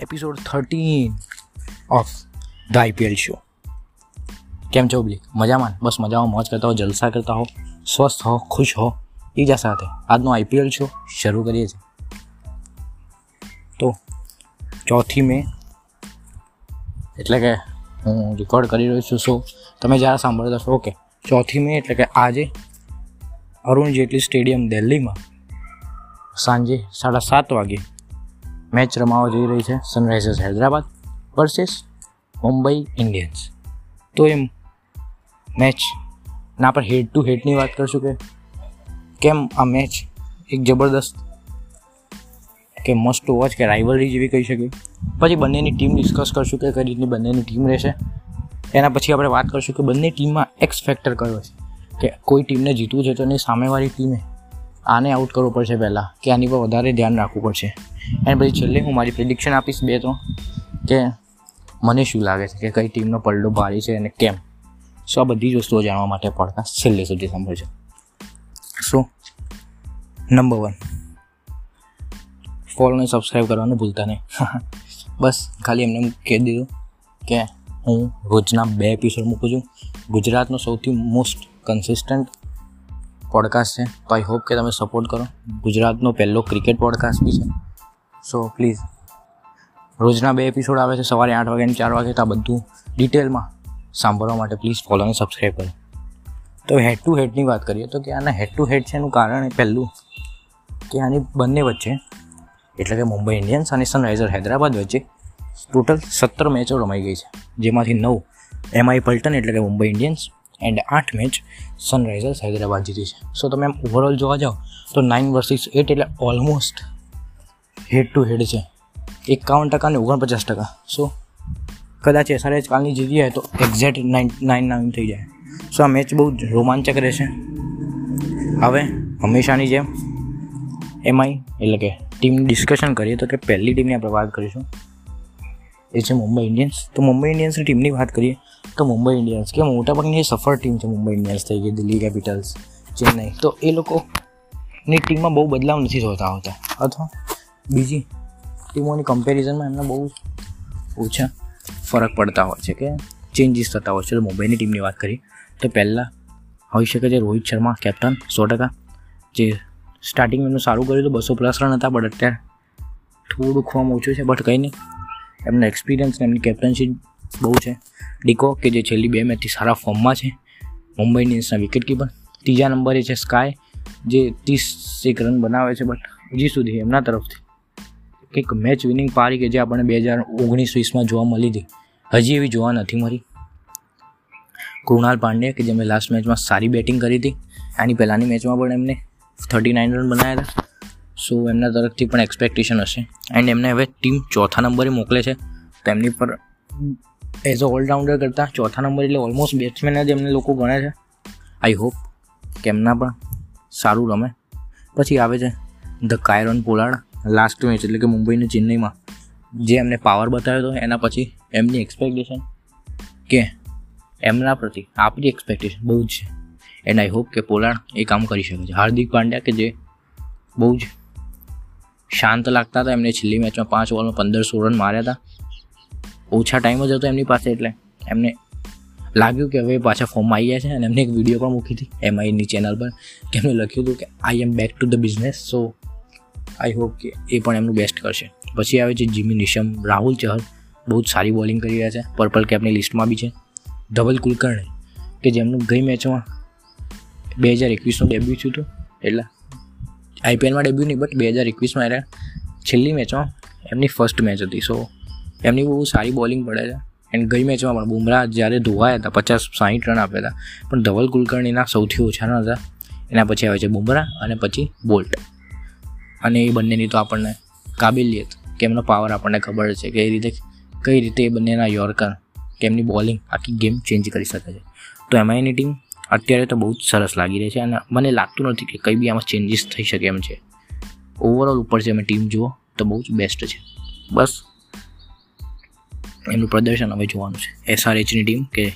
Episode thirteen of the IPL show કેમ છો બલી મજામાં? બસ મજામાં. મોજ કરતા હો, જલસા કરતા હો, સ્વસ્થ હો, ખુશ હો. બીજા સાથે. આજનો આઈપીએલ શો શરૂ કરીએ છીએ. તો ચોથી મે, એટલે કે હું રેકોર્ડ કરી રહ્યો છું શો તમે જ્યારે સાંભળતા છો ઓકે ચોથી મે એટલે કે આજે અરુણ જેટલી સ્ટેડિયમ દિલ્હીમાં સાંજે સાડા સાત વાગે મેચ રમાવા જઈ રહી છે Sunrisers Hyderabad versus Mumbai Indians. તો એમ મેચ, ના આપણે હેડ ટુ હેડની વાત કરશું કે કેમ આ મેચ એક જબરદસ્ત કે મસ્ટ વોચ કે રાઇવલરી જેવી કહી શકીએ. પછી બંનેની ટીમ ડિસ્કસ કરશું કે કઈ રીતની બંનેની ટીમ રહેશે. એના પછી આપણે વાત કરશું કે બંને ટીમમાં એક્સ ફેક્ટર કયો છે. કે કોઈ ટીમને જીતવું છે તો એની સામેવાળી ટીમે આને આઉટ કરવું પડશે પહેલાં, કે આની પર વધારે ધ્યાન રાખવું પડશે. એન્ડ પછી છેલ્લે હું મારી પ્રિડિક્શન આપીશ બે તો, કે મને શું લાગે છે, કે કઈ ટીમનો પલ્લો ભારી છે અને કેમ? સો આ બધી જ વસ્તુઓ જાણવા માટે પડતા છેલ્લે સુધી સાંભળજો. સો નંબર વન ફોલો અને સબસ્ક્રાઈબ કરવાનું ભૂલતા નહીં. બસ, ખાલી એમને કહી દીધું કે હું રોજના બે એપિસોડ મૂકું છું. ગુજરાતનો સૌથી મોસ્ટ કન્સિસ્ટન્ટ પોડકાસ્ટ છે. તો આઈ હોપ કે તમે સપોર્ટ કરો. ગુજરાતનો પહેલો ક્રિકેટ પોડકાસ્ટ બી છે. સો પ્લીઝ રોજના બે એપિસોડ આવે છે, સવારે આઠ વાગે ચાર વાગે. તો આ બધું ડિટેલમાં સાંભળવા માટે પ્લીઝ ફોલો અને સબસ્ક્રાઈબ કરો. તો હેડ ટુ હેડની વાત કરીએ, તો કે આના હેડ ટુ હેડ છે એનું કારણ એ પહેલું કે આની બંને વચ્ચે, એટલે કે મુંબઈ ઇન્ડિયન્સ અને સનરાઇઝર હૈદરાબાદ વચ્ચે ટોટલ સત્તર મેચો રમાઈ ગઈ છે. જેમાંથી નવ એમઆઈ પલ્ટન એટલે કે મુંબઈ ઇન્ડિયન્સ એન્ડ આઠ મેચ સનરાઇઝર્સ હૈદરાબાદ જીતી છે. સો તમે એમ ઓવરઓલ જોવા જાઓ, તો નાઇન વર્સિસ એટ એટલે ઓલમોસ્ટ હેડ ટુ હેડ છે. એકાવન ટકા ને ઓગણપચાસ ટકા. સો કદાચ એસઆરએચ કાલની જીતી જાય તો એક્ઝેક્ટ નાઇન નાઇન નાઇન થઈ જાય. સો આ મેચ બહુ જ રોમાંચક રહેશે. હવે હંમેશાની જેમ એમઆઈ એટલે કે ટીમ ડિસ્કશન કરીએ તો કે પહેલી ટીમની આપણે વાત કરીશું. એ છે મુંબઈ ઇન્ડિયન્સ તો મુંબઈ ઇન્ડિયન્સની ટીમની વાત કરીએ, તો મુંબઈ ઇન્ડિયન્સ કે મોટાભાગની સફળ ટીમ છે મુંબઈ ઇન્ડિયન્સ થઈ ગઈ, દિલ્હી કેપિટલ્સ ચેન્નઈ. તો એ લોકોની ટીમમાં બહુ બદલાવ નથી જોતા હોતા. અથવા બીજી ટીમોની કમ્પેરિઝનમાં એમને બહુ ઓછા ફરક પડતા હોય છે કે ચેન્જીસ થતા હોય છે. તો મુંબઈની ટીમની વાત કરીએ, તો પહેલાં હોઈ શકે છે રોહિત શર્મા કેપ્ટન સો ટકા. જે સ્ટાર્ટિંગ એમનું સારું કર્યું હતું, બસો પ્લસ રન હતા બટ અત્યારે થોડું ખોમ ઓછું છે બટ કંઈ નહીં. એમનો એક્સપિરિયન્સ એમની કેપ્ટનશીપ બહુ છે. ડિકો કે જે છેલ્લી બે મેચથી સારા ફોર્મમાં છે. મુંબઈ ઇન્ડિયન્સના વિકેટ કીપર ત્રીજા નંબરે છે સ્કાય જે ત્રીસ એક રન બનાવે છે બટ હજી સુધી એમના તરફથી કંઈક મેચ વિનિંગ પારી કે જે આપણને બે હજાર ઓગણીસ વીસમાં જોવા મળી હતી. હજી એવી જોવા નથી મળી. કૃણાલ પાંડ્યા કે જેમણે લાસ્ટ મેચમાં સારી બેટિંગ કરી હતી. આની પહેલાંની મેચમાં પણ એમને થર્ટી નાઇન રન બનાવ્યા હતા. સો એમના તરફથી પણ એક્સપેક્ટેશન હશે. એન્ડ એમને હવે ટીમ ચોથા નંબરે મોકલે છે. તો એમની પર એઝ અ ઓલરાઉન્ડર કરતાં ચોથા નંબર એટલે ઓલમોસ્ટ બેટ્સમેન જ એમને લોકો ગણે છે. આઈ હોપ કે એમના પણ સારું રમે. પછી આવે છે the Kieron Pollard last match એટલે કે મુંબઈને ચેન્નઈમાં. જે એમને પાવર બતાવ્યો હતો, એના પછી એમની એક્સપેક્ટેશન કે એમના પ્રતિ આપણી એક્સપેક્ટેશન બહુ જ છે. એન્ડ આઈ હોપ કે પોલાણ એ કામ કરી શકે છે. હાર્દિક પાંડ્યા કે જે બહુ જ શાંત લાગતા હતા. એમને છેલ્લી મેચમાં પાંચ ઓવરમાં પંદર સો રન માર્યા હતા. ઓછા ટાઈમ જ હતો એમની પાસે એટલે એમને લાગ્યું કે હવે પાછા ફોર્મમાં આવી ગયા છે. અને એમને એક વીડિયો પણ મૂકી હતી એમઆઈની ચેનલ પર, કે એમને લખ્યું હતું કે I am back to the business so I hope કે એ પણ એમનું બેસ્ટ કરશે. પછી આવે છે જીમી નિશમ રાહુલ ચહલ બહુ જ સારી બોલિંગ કરી રહ્યા છે. પર્પલ કેપની લિસ્ટમાં બી છે. ધવલ કુલકર્ણી, કે જેમનું ગઈ મેચમાં બે હજાર એકવીસનું ડેબ્યુ થયું હતું. એટલે આઈપીએલમાં ડેબ્યુ નહીં બટ બે હજાર એકવીસમાં એને છેલ્લી મેચમાં એમની ફર્સ્ટ મેચ હતી. સો એમની બહુ સારી બોલિંગ પડે છે. એન્ડ ગઈ મેચમાં પણ બુમરાહ જ્યારે ધોવાયા હતા, પચાસ સાહીઠ રન આપ્યા હતા. પણ ધવલ કુલકર્ણીના સૌથી ઓછા રન હતા. એના પછી આવે છે બુમરાહ અને પછી બોલ્ટ. અને એ બંનેની તો આપણને કાબિલિયત કે એમનો પાવર આપણને ખબર છે કે એ રીતે, કઈ રીતે એ બંનેના યોર્કર કે એમની બોલિંગ આખી ગેમ ચેન્જ કરી શકે છે. તો એમઆઈની ટીમ અત્યારે તો બહુ જ સરસ લાગી રહી છે અને મને લાગતું નથી કે કંઈ બી આમાં ચેન્જીસ થઈ શકે એમ છે. ઓવરઓલ ઉપર છે, અમે ટીમ જુઓ, તો બહુ જ બેસ્ટ છે. બસ. એમનું પ્રદર્શન હવે જોવાનું છે. એસઆરએચની ટીમ કે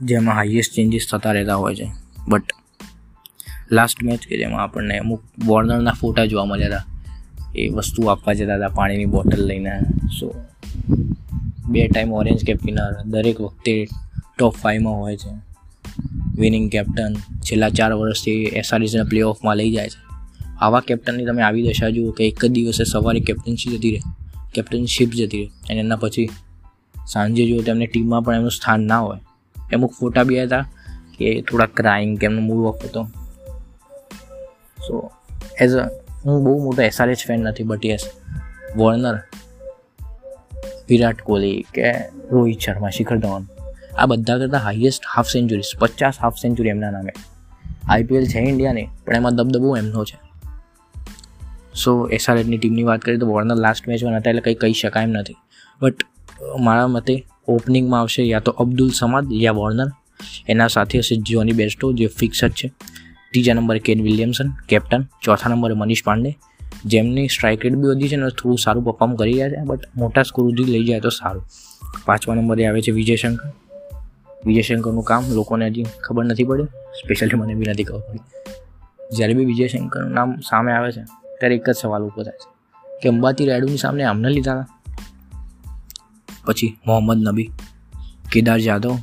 જેમાં હાઈએસ્ટ ચેન્જીસ થતા રહેતા હોય છે. બટ લાસ્ટ મેચ કે જેમાં આપણને અમુક વોર્નરના ફોટા જોવા મળ્યા હતા. એ વસ્તુ આપવા જતા હતા પાણીની બોટલ લઈને. સો બે ટાઈમ ઓરેન્જ કેપ વિનર દરેક વખતે ટોપ ફાઇવમાં હોય છે. વિનિંગ કેપ્ટન છેલ્લા ચાર વર્ષથી એસઆરએસના પ્લે ઓફમાં લઈ જાય છે. આવા કેપ્ટનની તમે આવી દશા જુઓ કે એક જ દિવસે સવારે કેપ્ટનશીપ જતી રહે કેપ્ટનશીપ જતી રહે અને એના પછી સાંજે જુઓ તેમને ટીમમાં પણ એમનું સ્થાન ના હોય. અમુક ફોટા બી હતા કે થોડા ક્રાઇંગ કે એમનો મૂડ ઓફ હતો. સો એઝ અ હું બહુ મોટો એસઆરએચ ફેન નથી but yes Warner Virat Kohli કે રોહિત શર્મા, શિખર ધવન. આ બધા કરતાં હાઈએસ્ટ હાફ સેન્ચુરી પચાસ હાફ સેન્ચુરી એમના નામે. આઈપીએલ છે ઇન્ડિયાની પણ એમાં દબદબો એમનો છે. સો એસઆરએડની ટીમની વાત કરીએ તો વોર્નર લાસ્ટ મેચમાં હતા એટલે કંઈ કહી શકાય એમ નથી. બટ મારા મતે ઓપનિંગમાં આવશે યા તો અબ્દુલ સમાદ યા વોર્નર એના સાથે હશે જોની બેસ્ટો જે ફિક્સ જ છે. ત્રીજા નંબરે કેન વિલિયમસન કેપ્ટન ચોથા નંબરે મનીષ પાંડે. જેમની સ્ટ્રાઇક રેટ બી વધી છે ને, થોડું સારું પરફોર્મ કરી રહ્યા છે બટ મોટા સ્કોર સુધી લઈ જાય તો સારું. પાંચમા નંબરે આવે છે વિજય શંકર વિજય શંકરનું કામ લોકોને હજી ખબર નથી પડી સ્પેશિયલી મને બી નથી ખબર પડી. જ્યારે બી વિજય શંકરનું નામ સામે આવે છે, ત્યારે એક જ સવાલ ઊભો થાય છે. કે અંબાતી રાયડુની સામે આમને લીધા હતા? પછી મોહમ્મદ નબી, કેદાર જાદવ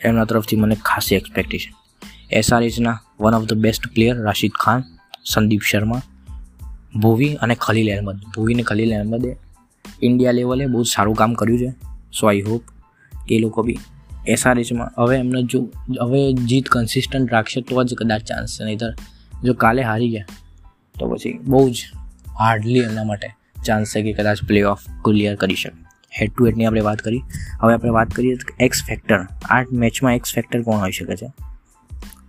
એમના તરફથી મને ખાસી expectation એસઆરએચના one of the best player Rashid Khan, Sandeep Sharma, Bhuvi અને ખલીલ અહેમદ. ભુવી અને ખલીલ અહેમદે ઇન્ડિયા લેવલે બહુ સારું કામ કર્યું છે. સો આઈ હોપ એ લોકો બી એસઆરએચમાં હવે એમને જો હવે જીત કન્સિસ્ટન્ટ રાખશે તો જ કદાચ ચાન્સ છે. નહીંતર જો કાલે હારી ગયા, તો પછી બહુ જ હાર્ડલી એમના માટે ચાન્સ છે કે કદાચ પ્લે ઓફ ક્લિયર કરી શકે. હેડ ટુ હેડની આપણે વાત કરી. હવે આપણે વાત કરીએ એક્સ ફેક્ટર આ મેચમાં એક્સ ફેક્ટર કોણ હોઈ શકે છે?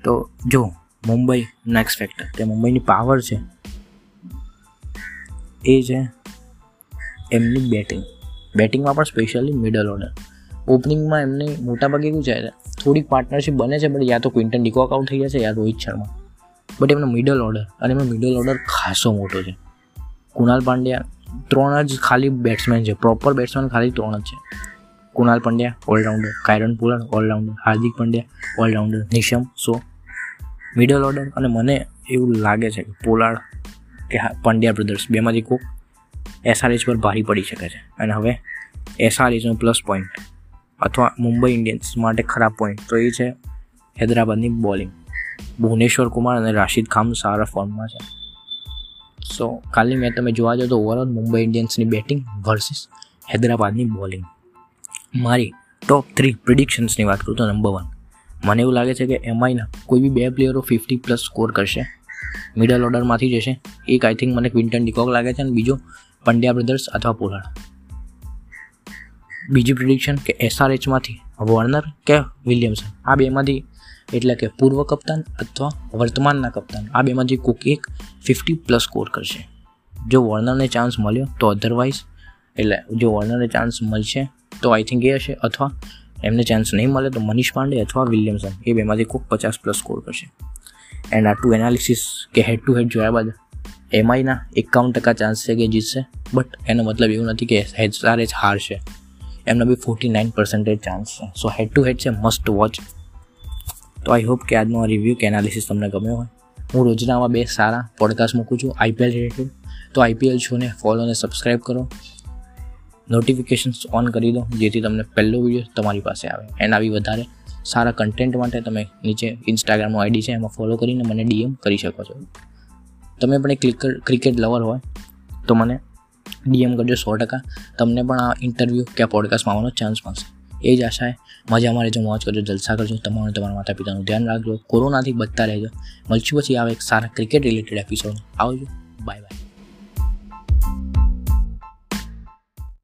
તો જો મુંબઈના એક્સ ફેક્ટર તે મુંબઈની પાવર છે એ છે એમની બેટિંગ બેટિંગમાં પણ સ્પેશિયલી મિડલ ઓર્ડર ઓપનિંગમાં એમની મોટાભાગે એવું છે, થોડીક પાર્ટનરશિપ બને છે બટ યા તો ક્વિન્ટન ડિકોક આઉટ થઈ જશે, યા રોહિત શર્મા. બટ એમનો મિડલ ઓર્ડર અને એમનો મિડલ ઓર્ડર ખાસો મોટો છે. કુણાલ પાંડ્યા ત્રણ જ ખાલી બેટ્સમેન છે પ્રોપર બેટ્સમેન ખાલી ત્રણ જ છે. Krunal Pandya allrounder Kieron Pollard allrounder Hardik Pandya allrounder Neesham, so. Middle order અને મને એવું લાગે છે કે પોલાળ કે પંડ્યા બ્રધર્સ બેમાંથી કોક એસઆરએચ પર ભારી પડી શકે છે. અને હવે એસઆરએચનો પ્લસ પોઈન્ટ અથવા મુંબઈ ઇન્ડિયન્સ માટે ખરાબ પોઈન્ટ તો એ છે હૈદરાબાદની બોલિંગ. ભુવનેશ્વર કુમાર અને રાશિદ ખાન સારા ફોર્મમાં છે. સો કાલની મેચ તમે જોવા જાઓ તો ઓવરઓલ મુંબઈ ઇન્ડિયન્સની બેટિંગ વર્સિસ હૈદરાબાદની બોલિંગ. મારી ટોપ થ્રી પ્રિડિક્શન્સની વાત કરું તો નંબર વન મને એવું લાગે છે કે એમઆઈના કોઈ બી બે પ્લેયરો ફિફ્ટી પ્લસ સ્કોર કરશે. મિડલ ઓર્ડરમાંથી જશે એક આઈ થિંક મને ક્વિન્ટન ડિકોક લાગે છે અને બીજો પંડ્યા બ્રધર્સ અથવા પોલાડ બીજી પ્રિડિક્શન કે એસઆરએચમાંથી વોર્નર કે વિલિયમસન? આ બેમાંથી એટલે કે પૂર્વ કપ્તાન અથવા વર્તમાનના કપ્તાન. આ બેમાંથી કોઈક એક ફિફ્ટી પ્લસ સ્કોર કરશે. જો વોર્નરને ચાન્સ મળ્યો, તો અધરવાઇઝ એટલે જો વોર્નરને ચાન્સ મળશે, તો આઈ થિંક એ હશે. અથવા એમને ચાન્સ નહીં મળે, તો મનીષ પાંડે અથવા વિલિયમસન. એ બેમાંથી કોઈક પચાસ પ્લસ સ્કોર કરશે. એન્ડ આ ટુ એનાલિસિસ કે હેડ ટુ હેડ જોયા બાદ એમઆઈના એકાવન ટકા ચાન્સ છે કે જીતશે. બટ એનો મતલબ એવું નથી કે એચઆર એચ હારશે. એમના બી ફોર્ટી નાઇન પર્સન્ટેજ ચાન્સ છે. સો હેડ ટુ હેડ છે મસ્ટ વોચ તો આઈ હોપ કે આજનો આ રિવ્યૂ કે એનાલિસિસ તમને ગમ્યો હોય. હું રોજના આવા બે સારા પોડકાસ્ટ મૂકું છું આઈપીએલ રિલેટેડ તો આઈપીએલ શોને ફોલો અને સબસ્ક્રાઈબ કરો. નોટિફિકેશન્સ ઓન કરી દો, જેથી તમને પહેલો વીડિયો તમારી પાસે આવે. એન્ડ આવી વધારે સારા કન્ટેન્ટ માટે તમે નીચે ઇન્સ્ટાગ્રામનો આઈડી છે, એમાં ફોલો કરીને મને ડીએમ કરી શકો છો. તમે પણ એક ક્રિકેટ લવર હોય, તો મને ડીએમ કરજો સો ટકા. તમને પણ આ ઇન્ટરવ્યૂ કે પોડકાસ્ટમાં આવવાનો ચાન્સ મળશે. એ જ આશા મજા મારે જો મોજ કરજો, જલસા કરજો. તમારું તમારા માતા પિતાનું ધ્યાન રાખજો. કોરોનાથી બચતા રહેજો. મળશું પછી આવે એક સારા ક્રિકેટ રિલેટેડ એપિસોડ આવજો. Bye bye